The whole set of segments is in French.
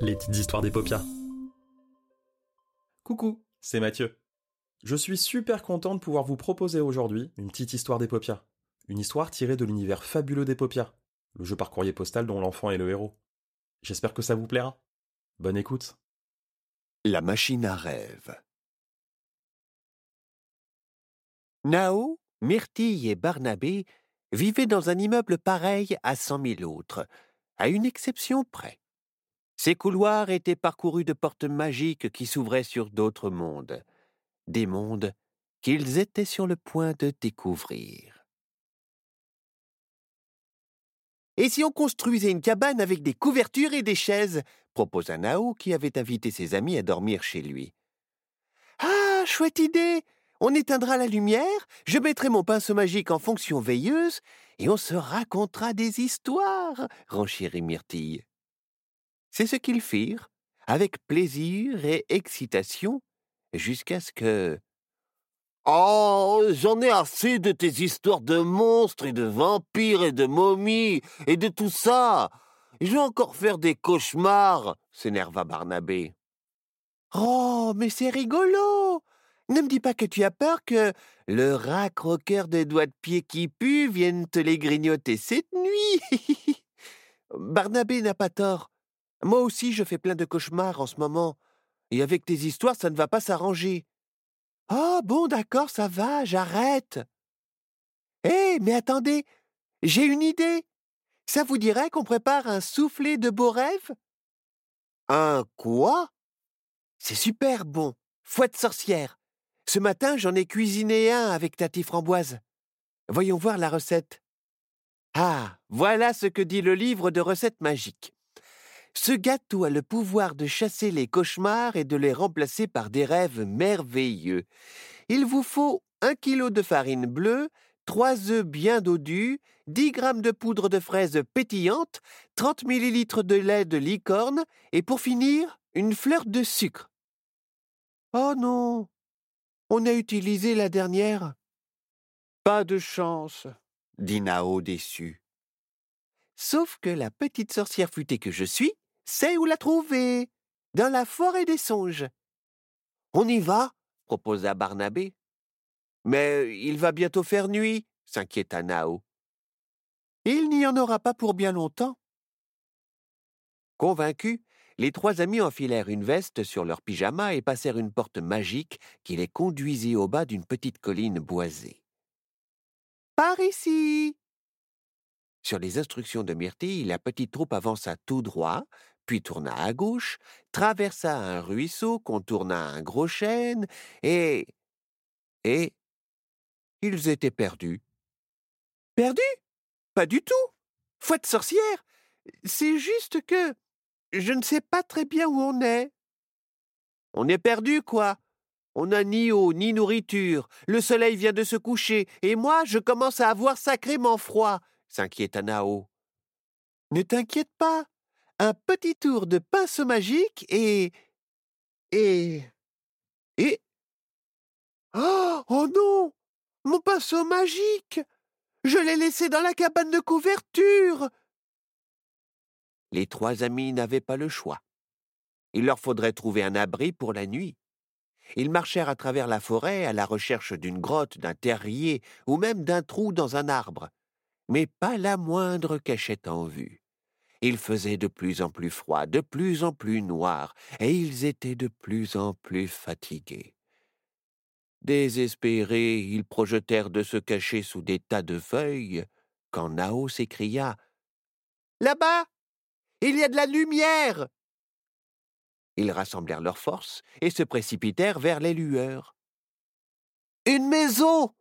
Les petites histoires des paupières. Coucou, c'est Mathieu. Je suis super content de pouvoir vous proposer aujourd'hui une petite histoire des paupières. Une histoire tirée de l'univers fabuleux des paupières, le jeu par courrier postal dont l'enfant est le héros. J'espère que ça vous plaira. Bonne écoute. La machine à rêve. Nao, Myrtille et Barnabé vivaient dans un immeuble pareil à cent mille autres, à une exception près. Ces couloirs étaient parcourus de portes magiques qui s'ouvraient sur d'autres mondes, des mondes qu'ils étaient sur le point de découvrir. Et si on construisait une cabane avec des couvertures et des chaises? proposa Nao qui avait invité ses amis à dormir chez lui. Ah, chouette idée On éteindra la lumière, je mettrai mon pinceau magique en fonction veilleuse, et on se racontera des histoires, renchérit Myrtille. C'est ce qu'ils firent, avec plaisir et excitation, jusqu'à ce que. Oh, j'en ai assez de tes histoires de monstres et de vampires et de momies et de tout ça. Je vais encore faire des cauchemars, s'énerva Barnabé. Oh, mais c'est rigolo Ne me dis pas que tu as peur que le rat croqueur de doigts de pied qui pue vienne te les grignoter cette nuit. Barnabé n'a pas tort. Moi aussi, je fais plein de cauchemars en ce moment. Et avec tes histoires, ça ne va pas s'arranger. Oh, bon, d'accord, ça va, j'arrête. Hé, mais attendez, j'ai une idée. Ça vous dirait qu'on prépare un soufflé de beaux rêves? Un quoi? C'est super bon. Fouette sorcière. Ce matin, j'en ai cuisiné un avec Tati Framboise. Voyons voir la recette. Ah, voilà ce que dit le livre de recettes magiques. Ce gâteau a le pouvoir de chasser les cauchemars et de les remplacer par des rêves merveilleux. Il vous faut un kilo de farine bleue, trois œufs bien dodus, dix grammes de poudre de fraise pétillante, trente millilitres de lait de licorne et pour finir, une fleur de sucre. Oh non, on a utilisé la dernière? Pas de chance, dit Nao déçu. Sauf que la petite sorcière futée que je suis sait où la trouver. Dans la forêt des songes. On y va proposa Barnabé. Mais il va bientôt faire nuit, s'inquiéta Nao. Il n'y en aura pas pour bien longtemps. Convaincus, les trois amis enfilèrent une veste sur leur pyjama et passèrent une porte magique qui les conduisit au bas d'une petite colline boisée. Par ici. Sur les instructions de Myrtille, la petite troupe avança tout droit, puis tourna à gauche, traversa un ruisseau, contourna un gros chêne, et. et. ils étaient perdus. Perdus? Pas du tout Fouette sorcière C'est juste que. Je ne sais pas très bien où on est. On est perdu, quoi on n'a ni eau, ni nourriture. Le soleil vient de se coucher, et moi, je commence à avoir sacrément froid, s'inquiéta Nao. Ne t'inquiète pas, un petit tour de pinceau magique et. et. et. Oh, oh non Mon pinceau magique Je l'ai laissé dans la cabane de couverture Les trois amis n'avaient pas le choix. Il leur faudrait trouver un abri pour la nuit. Ils marchèrent à travers la forêt à la recherche d'une grotte, d'un terrier ou même d'un trou dans un arbre, mais pas la moindre cachette en vue. Il faisait de plus en plus froid, de plus en plus noir, et ils étaient de plus en plus fatigués. Désespérés, ils projetèrent de se cacher sous des tas de feuilles, quand Nao s'écria Là-bas Il y a de la lumière Ils rassemblèrent leurs forces et se précipitèrent vers les lueurs. Une maison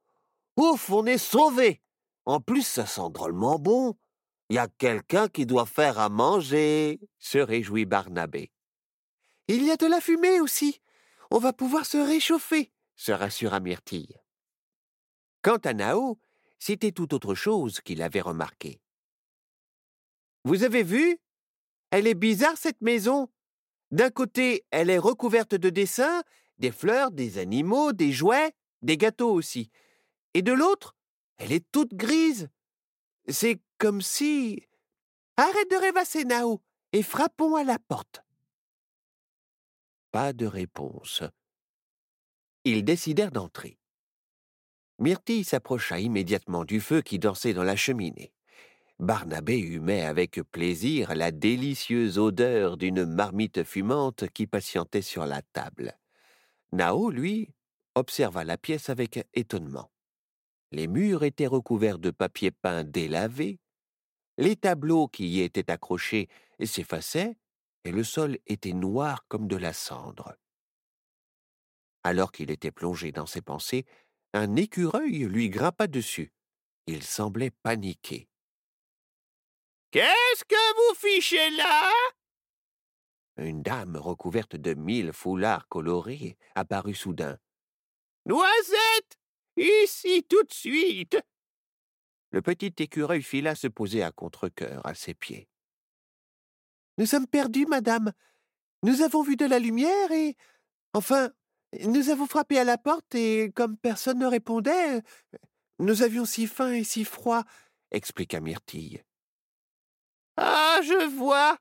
Ouf, on est sauvés En plus, ça sent drôlement bon il y a quelqu'un qui doit faire à manger, se réjouit Barnabé. Il y a de la fumée aussi. On va pouvoir se réchauffer, se rassura Myrtille. Quant à Nao, c'était tout autre chose qu'il avait remarqué. Vous avez vu? Elle est bizarre, cette maison. D'un côté, elle est recouverte de dessins, des fleurs, des animaux, des jouets, des gâteaux aussi. Et de l'autre, elle est toute grise. C'est comme si. Arrête de rêvasser, Nao. et frappons à la porte. Pas de réponse. Ils décidèrent d'entrer. Myrtille s'approcha immédiatement du feu qui dansait dans la cheminée. Barnabé humait avec plaisir la délicieuse odeur d'une marmite fumante qui patientait sur la table. Nao, lui, observa la pièce avec étonnement. Les murs étaient recouverts de papier peint délavé, les tableaux qui y étaient accrochés s'effaçaient, et le sol était noir comme de la cendre. Alors qu'il était plongé dans ses pensées, un écureuil lui grimpa dessus. Il semblait paniqué. Qu'est-ce que vous fichez là? Une dame recouverte de mille foulards colorés apparut soudain. Noisette Ici tout de suite Le petit écureuil fila se poser à contre-cœur à ses pieds. Nous sommes perdus, madame. Nous avons vu de la lumière et. Enfin, nous avons frappé à la porte et, comme personne ne répondait, nous avions si faim et si froid, expliqua Myrtille. Ah, je vois.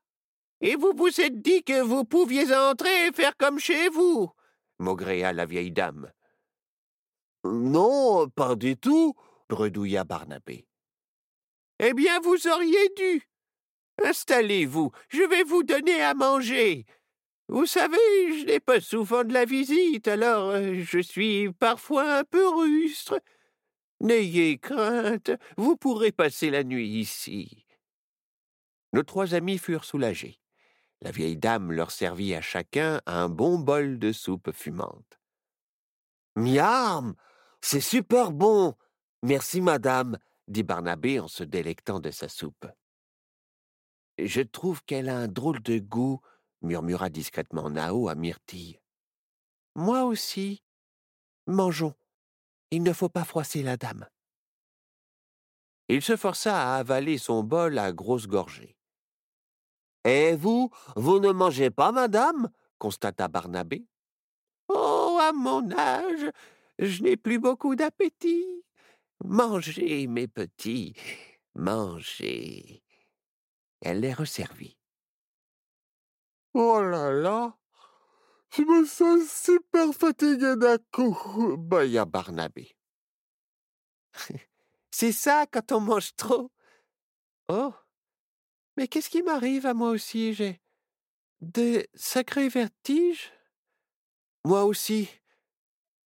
Et vous vous êtes dit que vous pouviez entrer et faire comme chez vous, maugréa la vieille dame. Non, pas du tout, bredouilla Barnabé. Eh bien, vous auriez dû. Installez-vous, je vais vous donner à manger. Vous savez, je n'ai pas souvent de la visite, alors euh, je suis parfois un peu rustre. N'ayez crainte, vous pourrez passer la nuit ici. Nos trois amis furent soulagés. La vieille dame leur servit à chacun un bon bol de soupe fumante. Miam C'est super bon Merci, madame, dit Barnabé en se délectant de sa soupe. Je trouve qu'elle a un drôle de goût, murmura discrètement Nao à Myrtille. Moi aussi. Mangeons. Il ne faut pas froisser la dame. Il se força à avaler son bol à grosses gorgées. Et vous, vous ne mangez pas, madame? constata Barnabé. Oh, à mon âge, je n'ai plus beaucoup d'appétit. Mangez, mes petits, mangez. Elle les resservit. Oh là là, je me sens super fatigué d'un coup, bâilla Barnabé. C'est ça quand on mange trop. Oh, mais qu'est-ce qui m'arrive à moi aussi? J'ai des sacrés vertiges? Moi aussi.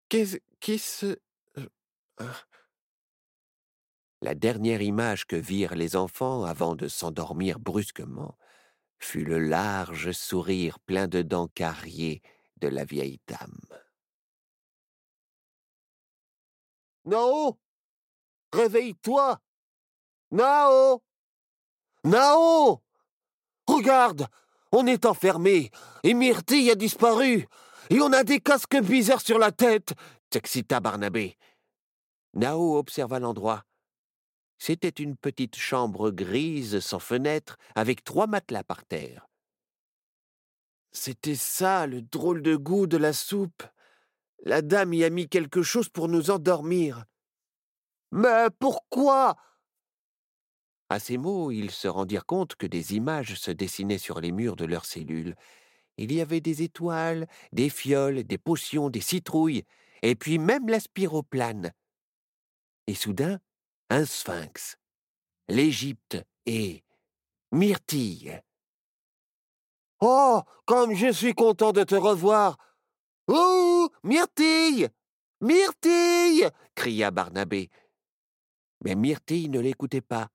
Qu'est-ce qui se. Ah. La dernière image que virent les enfants avant de s'endormir brusquement fut le large sourire plein de dents carriées de la vieille dame. Nao Réveille-toi Nao Nao Regarde On est enfermé, et Myrtille a disparu, et on a des casques bizarres sur la tête s'excita Barnabé. Nao observa l'endroit. C'était une petite chambre grise sans fenêtre, avec trois matelas par terre. C'était ça le drôle de goût de la soupe. La dame y a mis quelque chose pour nous endormir. Mais pourquoi? À ces mots, ils se rendirent compte que des images se dessinaient sur les murs de leurs cellules. Il y avait des étoiles, des fioles, des potions, des citrouilles, et puis même la spiroplane. Et soudain, un sphinx, l'Égypte et Myrtille. Oh, comme je suis content de te revoir. Oh, Myrtille Myrtille cria Barnabé. Mais Myrtille ne l'écoutait pas.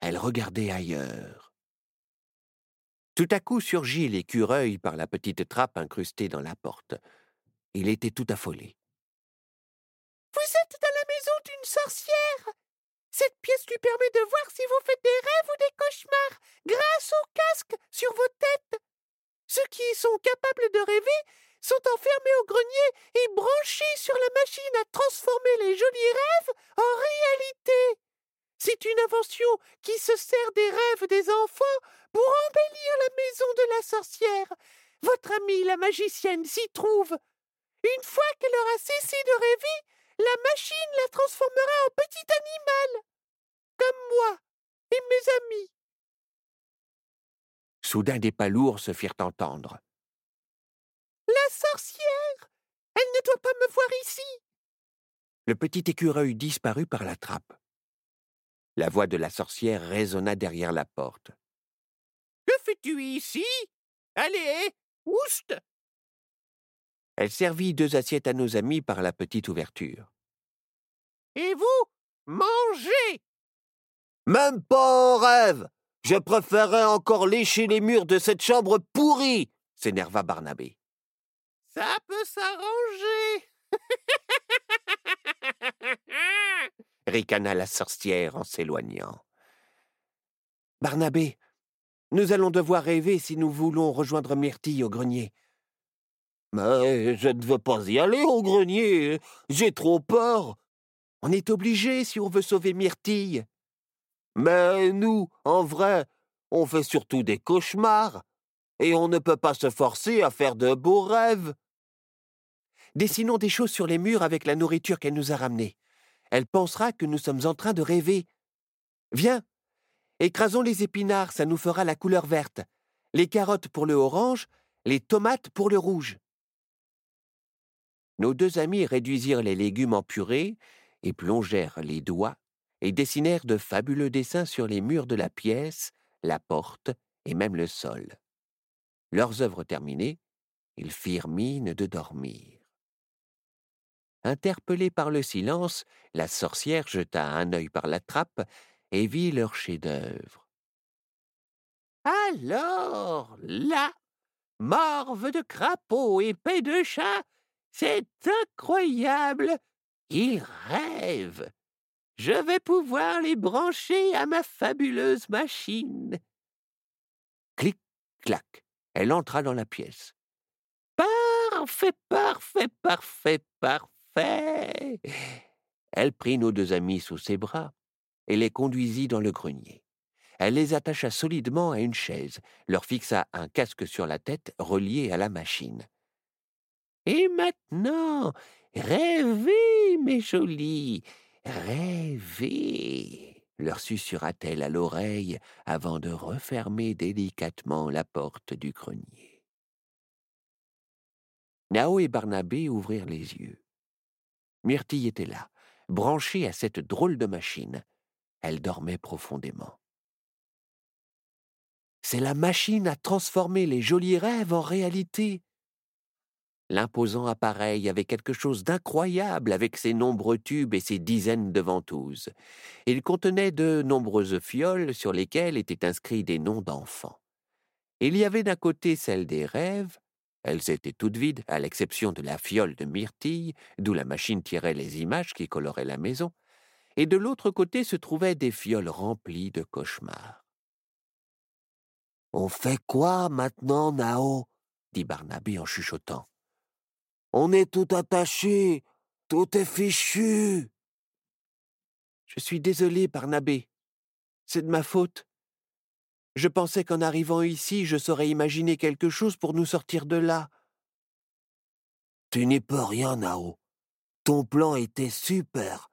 Elle regardait ailleurs. Tout à coup surgit l'écureuil par la petite trappe incrustée dans la porte. Il était tout affolé. Vous êtes dans la maison d'une sorcière. Cette pièce lui permet de voir si vous faites des rêves ou des cauchemars grâce au casque sur vos têtes. Ceux qui sont capables de rêver sont enfermés au grenier et branchés sur la machine à transformer les jolis rêves en réalité. C'est une invention qui se sert des rêves des enfants pour embellir la maison de la sorcière. Votre amie la magicienne s'y trouve. Une fois qu'elle aura cessé de rêver, la machine la transformera en petit animal, comme moi et mes amis. Soudain des pas lourds se firent entendre. La sorcière Elle ne doit pas me voir ici Le petit écureuil disparut par la trappe. La voix de la sorcière résonna derrière la porte. Que fais-tu ici? Allez, oust Elle servit deux assiettes à nos amis par la petite ouverture. Et vous Mangez Même pas en rêve Je préférerais encore lécher les murs de cette chambre pourrie s'énerva Barnabé. Ça peut s'arranger ricana la sorcière en s'éloignant. Barnabé, nous allons devoir rêver si nous voulons rejoindre Myrtille au grenier. Mais je ne veux pas y aller au grenier. J'ai trop peur. On est obligé si on veut sauver Myrtille. Mais nous, en vrai, on fait surtout des cauchemars. Et on ne peut pas se forcer à faire de beaux rêves. Dessinons des choses sur les murs avec la nourriture qu'elle nous a ramenée. Elle pensera que nous sommes en train de rêver. Viens, écrasons les épinards, ça nous fera la couleur verte. Les carottes pour le orange, les tomates pour le rouge. Nos deux amis réduisirent les légumes en purée et plongèrent les doigts et dessinèrent de fabuleux dessins sur les murs de la pièce, la porte et même le sol. Leurs œuvres terminées, ils firent mine de dormir. Interpellée par le silence, la sorcière jeta un œil par la trappe et vit leur chef-d'œuvre. Alors, là, morve de crapaud et paix de chat, c'est incroyable. Ils rêvent. Je vais pouvoir les brancher à ma fabuleuse machine. Clic, clac. Elle entra dans la pièce. Parfait, parfait, parfait, parfait Elle prit nos deux amis sous ses bras et les conduisit dans le grenier. Elle les attacha solidement à une chaise, leur fixa un casque sur la tête relié à la machine. Et maintenant, rêvez, mes jolis, rêvez, leur susurra-t-elle à l'oreille avant de refermer délicatement la porte du grenier. Nao et Barnabé ouvrirent les yeux. Myrtille était là, branchée à cette drôle de machine. Elle dormait profondément. C'est la machine à transformer les jolis rêves en réalité. L'imposant appareil avait quelque chose d'incroyable avec ses nombreux tubes et ses dizaines de ventouses. Il contenait de nombreuses fioles sur lesquelles étaient inscrits des noms d'enfants. Il y avait d'un côté celle des rêves, elles étaient toutes vides, à l'exception de la fiole de myrtille, d'où la machine tirait les images qui coloraient la maison, et de l'autre côté se trouvaient des fioles remplies de cauchemars. On fait quoi maintenant, Nao? dit Barnabé en chuchotant. On est tout attaché, tout est fichu. Je suis désolé, Barnabé. C'est de ma faute. Je pensais qu'en arrivant ici, je saurais imaginer quelque chose pour nous sortir de là. Tu n'y peux rien, Nao. Ton plan était super.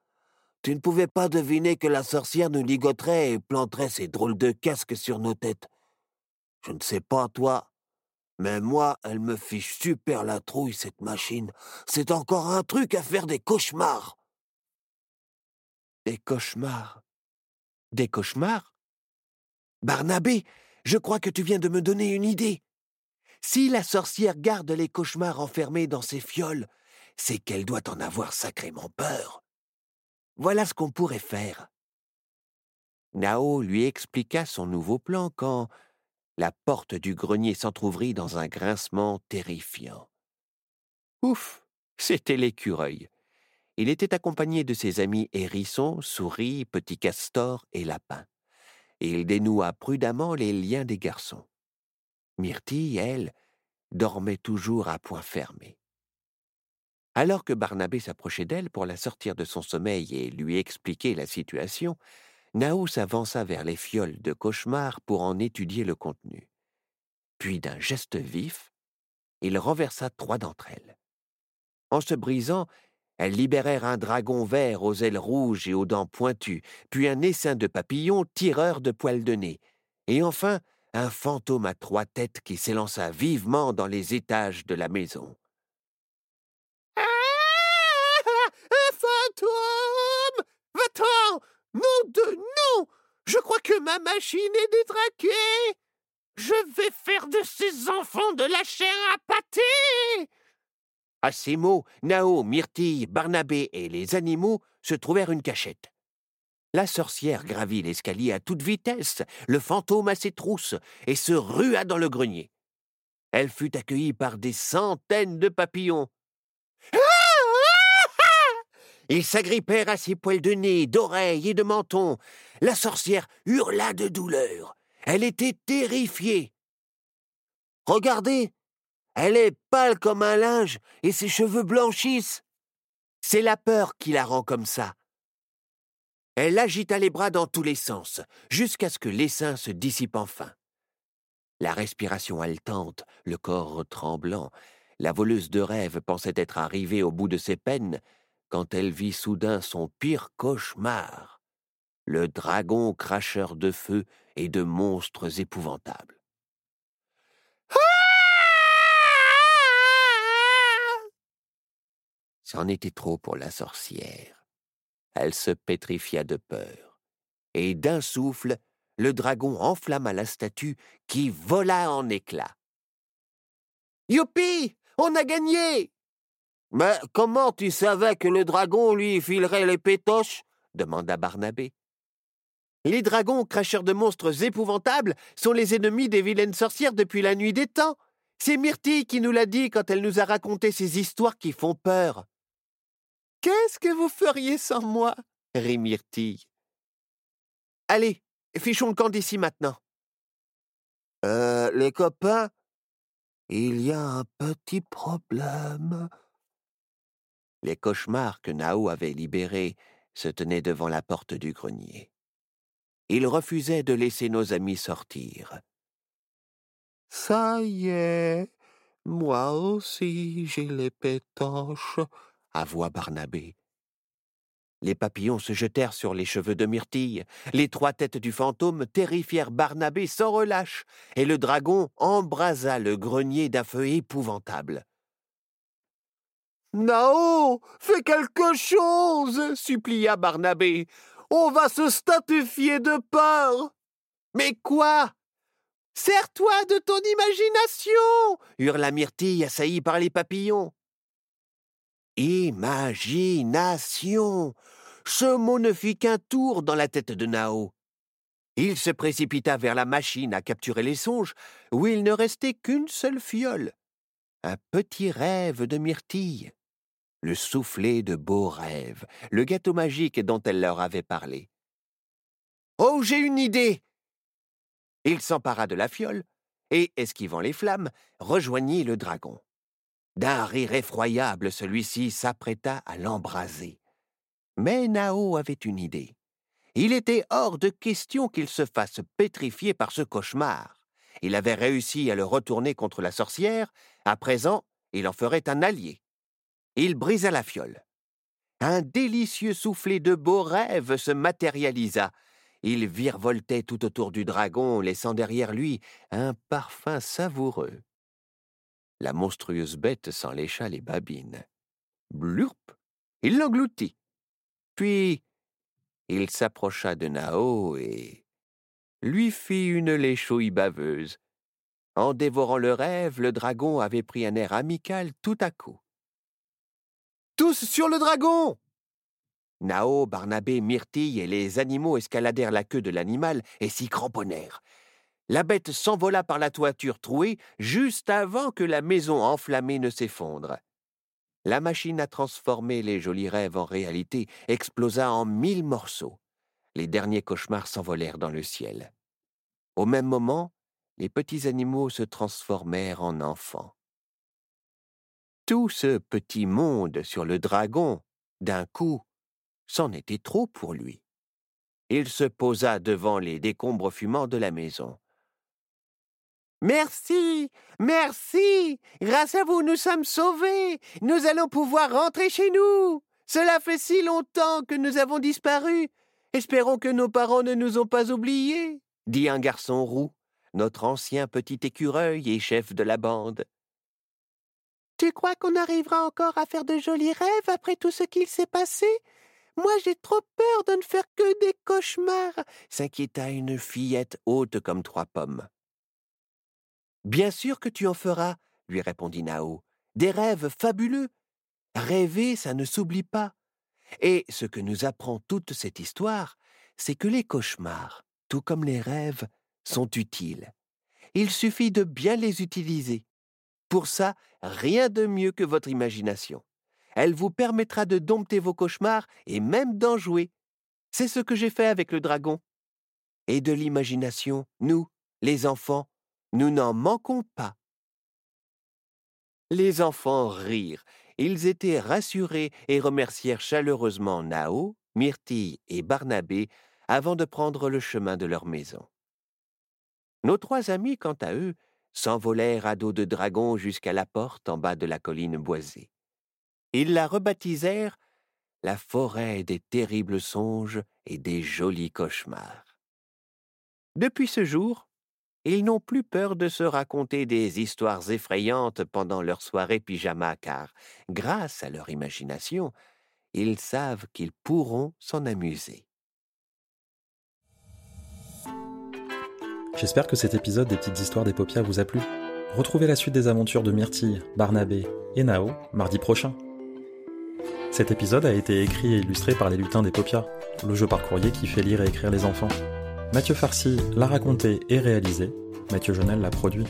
Tu ne pouvais pas deviner que la sorcière nous ligoterait et planterait ces drôles de casques sur nos têtes. Je ne sais pas, toi, mais moi, elle me fiche super la trouille, cette machine. C'est encore un truc à faire des cauchemars. Des cauchemars Des cauchemars? Barnabé, je crois que tu viens de me donner une idée. Si la sorcière garde les cauchemars enfermés dans ses fioles, c'est qu'elle doit en avoir sacrément peur. Voilà ce qu'on pourrait faire. Nao lui expliqua son nouveau plan quand la porte du grenier s'entr'ouvrit dans un grincement terrifiant. Ouf C'était l'écureuil. Il était accompagné de ses amis hérissons, souris, petits castors et lapins et il dénoua prudemment les liens des garçons. Myrtille, elle, dormait toujours à point fermé. Alors que Barnabé s'approchait d'elle pour la sortir de son sommeil et lui expliquer la situation, Nao s'avança vers les fioles de cauchemar pour en étudier le contenu. Puis d'un geste vif, il renversa trois d'entre elles. En se brisant, elles libérèrent un dragon vert aux ailes rouges et aux dents pointues, puis un essaim de papillons tireurs de poils de nez, et enfin un fantôme à trois têtes qui s'élança vivement dans les étages de la maison. Ah Un fantôme! Va-t'en! Nom de non Je crois que ma machine est détraquée! Je vais faire de ces enfants de la chair à pâté À ces mots, Nao, Myrtille, Barnabé et les animaux se trouvèrent une cachette. La sorcière gravit l'escalier à toute vitesse, le fantôme à ses trousses, et se rua dans le grenier. Elle fut accueillie par des centaines de papillons. Ils s'agrippèrent à ses poils de nez, d'oreilles et de menton. La sorcière hurla de douleur. Elle était terrifiée. Regardez, elle est pâle comme un linge et ses cheveux blanchissent. C'est la peur qui la rend comme ça. Elle agita les bras dans tous les sens, jusqu'à ce que l'essaim se dissipe enfin. La respiration haletante, le corps tremblant, la voleuse de rêve pensait être arrivée au bout de ses peines, quand elle vit soudain son pire cauchemar, le dragon cracheur de feu et de monstres épouvantables. C'en était trop pour la sorcière elle se pétrifia de peur. Et d'un souffle, le dragon enflamma la statue qui vola en éclats. Youpi On a gagné Mais comment tu savais que le dragon lui filerait les pétoches? demanda Barnabé. Les dragons, cracheurs de monstres épouvantables, sont les ennemis des vilaines sorcières depuis la nuit des temps. C'est Myrtille qui nous l'a dit quand elle nous a raconté ces histoires qui font peur. Qu'est-ce que vous feriez sans moi? Rit Myrtille. Allez, fichons le camp d'ici maintenant. Euh, les copains, il y a un petit problème. Les cauchemars que Nao avait libérés se tenaient devant la porte du grenier. Ils refusaient de laisser nos amis sortir. Ça y est, moi aussi j'ai les pétanches, avoua Barnabé. Les papillons se jetèrent sur les cheveux de Myrtille, les trois têtes du fantôme terrifièrent Barnabé sans relâche, et le dragon embrasa le grenier d'un feu épouvantable. Nao, fais quelque chose, supplia Barnabé. On va se statifier de peur. Mais quoi? Sers-toi de ton imagination hurla Myrtille, assaillie par les papillons. Imagination. Ce mot ne fit qu'un tour dans la tête de Nao. Il se précipita vers la machine à capturer les songes, où il ne restait qu'une seule fiole. Un petit rêve de myrtille. Le soufflet de beaux rêves, le gâteau magique dont elle leur avait parlé. Oh, j'ai une idée Il s'empara de la fiole et, esquivant les flammes, rejoignit le dragon. D'un rire effroyable, celui-ci s'apprêta à l'embraser. Mais Nao avait une idée. Il était hors de question qu'il se fasse pétrifier par ce cauchemar. Il avait réussi à le retourner contre la sorcière, à présent il en ferait un allié. Il brisa la fiole. Un délicieux soufflet de beaux rêves se matérialisa. Il virevoltait tout autour du dragon, laissant derrière lui un parfum savoureux. La monstrueuse bête s'en lécha les babines. Blurp Il l'engloutit. Puis il s'approcha de Nao et lui fit une léchouille baveuse. En dévorant le rêve, le dragon avait pris un air amical tout à coup. Tous sur le dragon Nao, Barnabé, Myrtille et les animaux escaladèrent la queue de l'animal et s'y cramponnèrent. La bête s'envola par la toiture trouée juste avant que la maison enflammée ne s'effondre. La machine à transformer les jolis rêves en réalité explosa en mille morceaux. Les derniers cauchemars s'envolèrent dans le ciel. Au même moment, les petits animaux se transformèrent en enfants. Tout ce petit monde sur le dragon, d'un coup, c'en était trop pour lui. Il se posa devant les décombres fumants de la maison. Merci, merci. Grâce à vous, nous sommes sauvés. Nous allons pouvoir rentrer chez nous. Cela fait si longtemps que nous avons disparu. Espérons que nos parents ne nous ont pas oubliés, dit un garçon roux, notre ancien petit écureuil et chef de la bande. Tu crois qu'on arrivera encore à faire de jolis rêves après tout ce qu'il s'est passé? Moi j'ai trop peur de ne faire que des cauchemars, s'inquiéta une fillette haute comme trois pommes. Bien sûr que tu en feras, lui répondit Nao. Des rêves fabuleux. Rêver, ça ne s'oublie pas. Et ce que nous apprend toute cette histoire, c'est que les cauchemars, tout comme les rêves, sont utiles. Il suffit de bien les utiliser. Pour ça, rien de mieux que votre imagination. Elle vous permettra de dompter vos cauchemars et même d'en jouer. C'est ce que j'ai fait avec le dragon. Et de l'imagination, nous, les enfants, nous n'en manquons pas. Les enfants rirent. Ils étaient rassurés et remercièrent chaleureusement Nao, Myrtille et Barnabé avant de prendre le chemin de leur maison. Nos trois amis, quant à eux, s'envolèrent à dos de dragon jusqu'à la porte en bas de la colline boisée. Ils la rebaptisèrent la forêt des terribles songes et des jolis cauchemars. Depuis ce jour, ils n'ont plus peur de se raconter des histoires effrayantes pendant leur soirée pyjama car, grâce à leur imagination, ils savent qu'ils pourront s'en amuser. J'espère que cet épisode des petites histoires des paupières vous a plu. Retrouvez la suite des aventures de Myrtille, Barnabé et Nao mardi prochain. Cet épisode a été écrit et illustré par les lutins des paupières, le jeu par courrier qui fait lire et écrire les enfants. Mathieu Farcy l'a raconté et réalisé, Mathieu Jonel l'a produit.